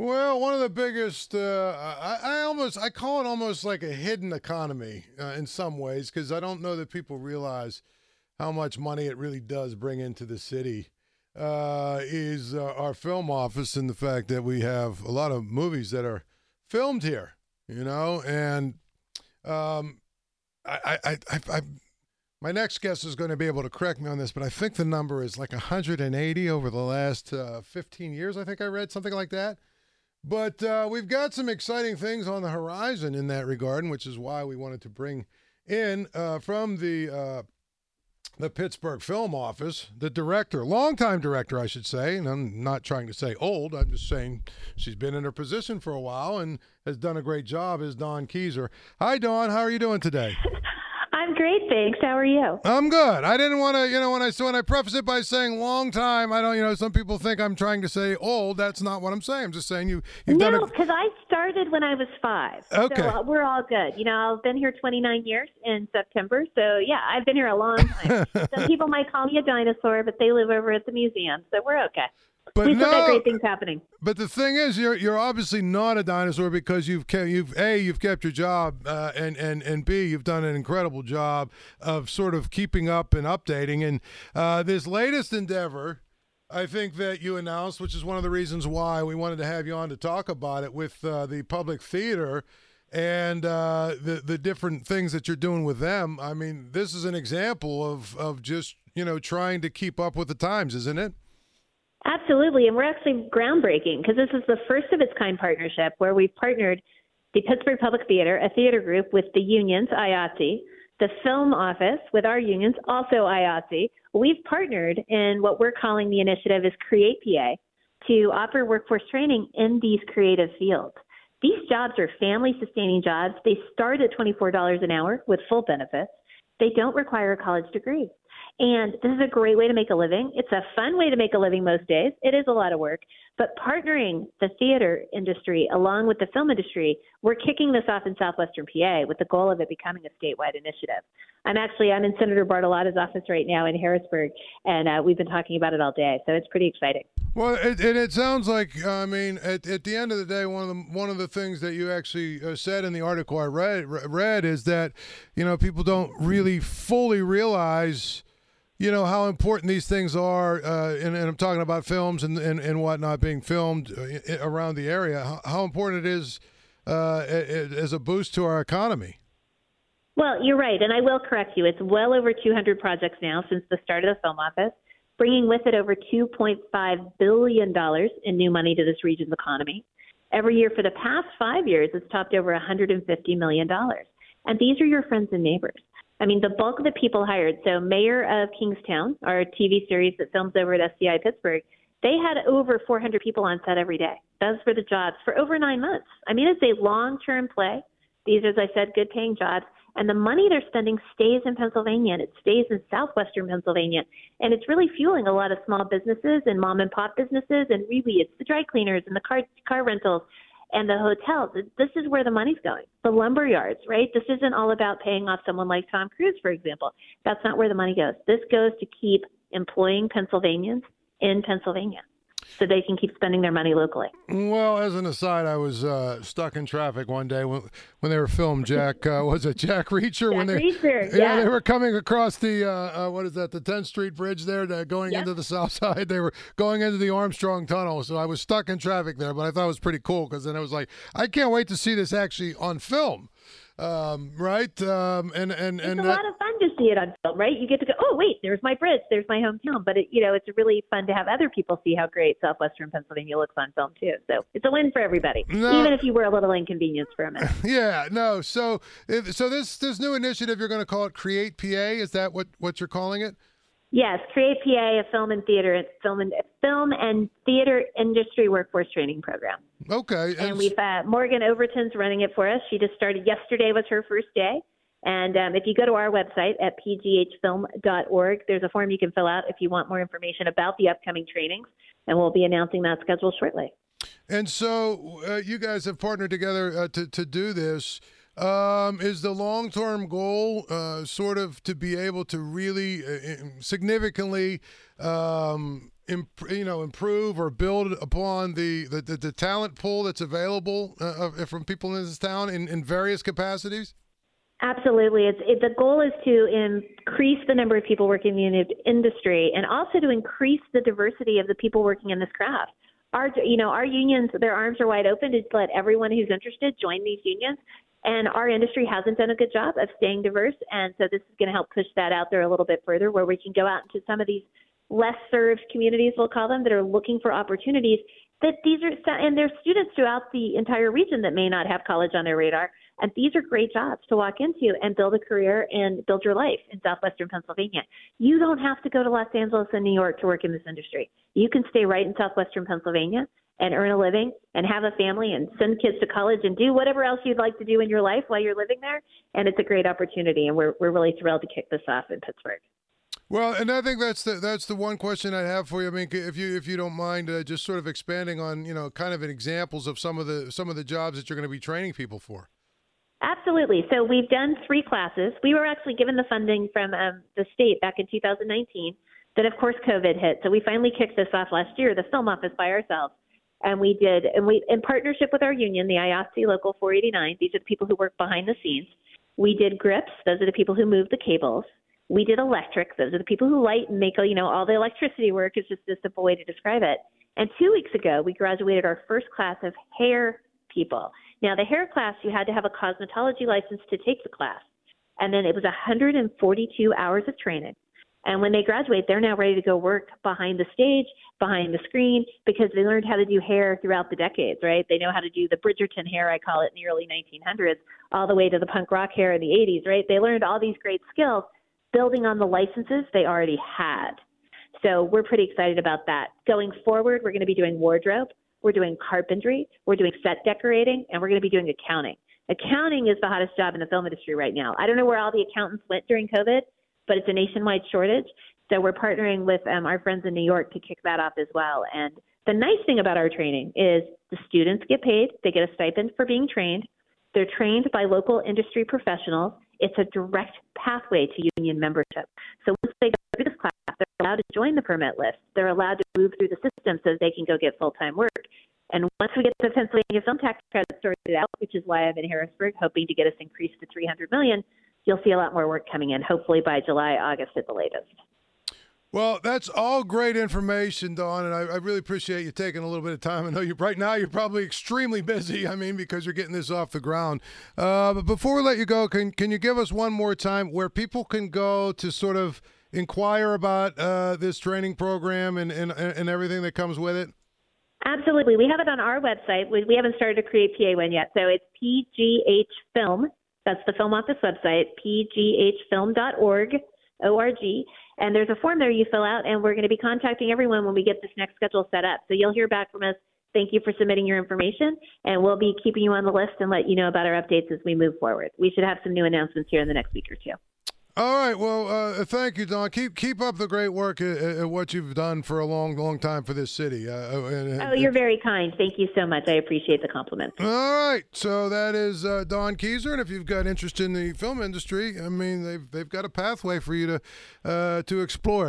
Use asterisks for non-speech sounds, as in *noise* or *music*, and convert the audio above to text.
Well, one of the biggest, uh, I, I almost, I call it almost like a hidden economy uh, in some ways because I don't know that people realize how much money it really does bring into the city. Uh, is uh, our film office and the fact that we have a lot of movies that are filmed here, you know, and um, I, I, I, I my next guest is going to be able to correct me on this, but I think the number is like 180 over the last uh, 15 years. I think I read something like that. But uh, we've got some exciting things on the horizon in that regard, which is why we wanted to bring in uh, from the uh, the Pittsburgh Film Office the director, longtime director, I should say. And I'm not trying to say old. I'm just saying she's been in her position for a while and has done a great job. Is Dawn Keezer? Hi, Dawn. How are you doing today? *laughs* I'm great, thanks. How are you? I'm good. I didn't want to, you know, when I so when I preface it by saying long time, I don't, you know, some people think I'm trying to say old. That's not what I'm saying. I'm just saying you. You've no, because I started when I was five. Okay. So uh, we're all good. You know, I've been here 29 years in September. So yeah, I've been here a long time. *laughs* some people might call me a dinosaur, but they live over at the museum, so we're okay. But no, great things happening. But the thing is, you're you're obviously not a dinosaur because you've kept, you've a you've kept your job, uh, and and and b you've done an incredible job of sort of keeping up and updating. And uh, this latest endeavor, I think that you announced, which is one of the reasons why we wanted to have you on to talk about it with uh, the public theater and uh, the the different things that you're doing with them. I mean, this is an example of of just you know trying to keep up with the times, isn't it? Absolutely, and we're actually groundbreaking because this is the first of its kind partnership where we've partnered the Pittsburgh Public Theater, a theater group, with the unions, IATSE, the film office with our unions, also IATSE. We've partnered in what we're calling the initiative is Create PA to offer workforce training in these creative fields. These jobs are family sustaining jobs. They start at $24 an hour with full benefits. They don't require a college degree. And this is a great way to make a living. It's a fun way to make a living most days. It is a lot of work. But partnering the theater industry along with the film industry, we're kicking this off in southwestern PA with the goal of it becoming a statewide initiative. I'm actually I'm in Senator Bartolotta's office right now in Harrisburg, and uh, we've been talking about it all day. So it's pretty exciting. Well, it, it, it sounds like I mean, at, at the end of the day, one of the one of the things that you actually uh, said in the article I read read is that you know people don't really fully realize you know how important these things are, uh, and, and, I'm talking about films and, and, and whatnot being filmed uh, around the area. How, how important it is uh, as a boost to our economy. Well, you're right, and I will correct you. It's well over 200 projects now since the start of the film office, bringing with it over 2.5 billion dollars in new money to this region's economy. Every year for the past five years, it's topped over 150 million dollars. And these are your friends and neighbors. I mean, the bulk of the people hired. So, Mayor of Kingstown, our TV series that films over at SCI Pittsburgh, they had over 400 people on set every day. Those were the jobs for over nine months. I mean, it's a long term play. These, as I said, good paying jobs. And the money they're spending stays in Pennsylvania and it stays in southwestern Pennsylvania. And it's really fueling a lot of small businesses and mom and pop businesses. And really, it's the dry cleaners and the car, car rentals and the hotels. This is where the money's going. The lumber yards, right? This isn't all about paying off someone like Tom Cruise, for example. That's not where the money goes. This goes to keep employing Pennsylvanians in Pennsylvania so they can keep spending their money locally. Well, as an aside, I was uh, stuck in traffic one day when, when they were filmed. Jack uh, *laughs* was it Jack Reacher Jack when they Reacher, yeah. *laughs* yeah. they were coming across the uh, uh what is that the 10th Street Bridge there to, going yep. into the *laughs* South Side. They were going into the Armstrong Tunnel, so I was stuck in traffic there. But I thought it was pretty cool because then I was like, I can't wait to see this actually on film um, right? Um, and and it's and a lot of to see it on film, right? You get to go, oh wait, there's my bridge, there's my hometown. But it, you know, it's really fun to have other people see how great Southwestern Pennsylvania looks on film too. So it's a win for everybody, no, even if you were a little inconvenienced for a minute. *laughs* Yeah, no. So so this this new initiative, you're going to call it Create PA. Is that what what you're calling it? Yes, Create PA, a film and theater, film and film and theater industry workforce training program. Okay, and, and we've uh, Morgan Overton's running it for us. She just started yesterday was her first day. And um, if you go to our website at pghfilm.org, there's a form you can fill out if you want more information about the upcoming trainings, and we'll be announcing that schedule shortly. And so, uh, you guys have partnered together uh, to to do this. Um, is the long term goal uh, sort of to be able to really uh, significantly um, imp- you know improve or build upon the the, the, the talent pool that's available uh, from people in this town in, in various capacities? Absolutely. It's it, the goal is to increase the number of people working in the industry and also to increase the diversity of the people working in this craft. Our you know our unions their arms are wide open to let everyone who's interested join these unions. And our industry hasn't done a good job of staying diverse, and so this is going to help push that out there a little bit further, where we can go out into some of these less served communities, we'll call them, that are looking for opportunities. That these are and there's students throughout the entire region that may not have college on their radar and these are great jobs to walk into and build a career and build your life in southwestern Pennsylvania. You don't have to go to Los Angeles and New York to work in this industry. You can stay right in southwestern Pennsylvania and earn a living and have a family and send kids to college and do whatever else you'd like to do in your life while you're living there. And it's a great opportunity. And we're, we're really thrilled to kick this off in Pittsburgh. Well, and I think that's the that's the one question I have for you. I mean, if you if you don't mind, uh, just sort of expanding on you know kind of examples of some of the some of the jobs that you're going to be training people for. Absolutely. So we've done three classes. We were actually given the funding from um, the state back in 2019. Then, of course, COVID hit. So we finally kicked this off last year, the film office by ourselves. And we did, and we, in partnership with our union, the IATSE Local 489, these are the people who work behind the scenes. We did grips, those are the people who move the cables. We did electric, those are the people who light and make, you know, all the electricity work is just a simple way to describe it. And two weeks ago, we graduated our first class of hair people. Now, the hair class, you had to have a cosmetology license to take the class. And then it was 142 hours of training. And when they graduate, they're now ready to go work behind the stage, behind the screen, because they learned how to do hair throughout the decades, right? They know how to do the Bridgerton hair, I call it, in the early 1900s, all the way to the punk rock hair in the 80s, right? They learned all these great skills building on the licenses they already had. So we're pretty excited about that. Going forward, we're going to be doing wardrobe. We're doing carpentry, we're doing set decorating, and we're going to be doing accounting. Accounting is the hottest job in the film industry right now. I don't know where all the accountants went during COVID, but it's a nationwide shortage. So we're partnering with um, our friends in New York to kick that off as well. And the nice thing about our training is the students get paid, they get a stipend for being trained. They're trained by local industry professionals. It's a direct pathway to union membership. So once they go through this class, they're allowed to join the permit list. They're allowed to move through the system so they can go get full time work. And once we get the Pennsylvania film tax credit sorted out, which is why I'm in Harrisburg, hoping to get us increased to 300 million, you'll see a lot more work coming in, hopefully by July, August at the latest. Well, that's all great information, Dawn, and I, I, really appreciate you taking a little bit of time. I know you right now you're probably extremely busy. I mean, because you're getting this off the ground. Uh, but before we let you go, can can you give us one more time where people can go to sort of inquire about uh, this training program and, and and everything that comes with it? Absolutely, we have it on our website. We, we haven't started to create PA1 yet, so it's PGH Film. That's the Film Office website, pghfilm.org. O-R-G. And there's a form there you fill out, and we're going to be contacting everyone when we get this next schedule set up. So you'll hear back from us. Thank you for submitting your information, and we'll be keeping you on the list and let you know about our updates as we move forward. We should have some new announcements here in the next week or two. All right. Well, uh, thank you, Dawn. Keep keep up the great work at, at, what you've done for a long, long time for this city. Uh, uh and, oh, you're very kind. Thank you so much. I appreciate the compliment. All right. So that is uh, Dawn Keezer, and if you've got interest in the film industry, I mean, they've they've got a pathway for you to uh, to explore it.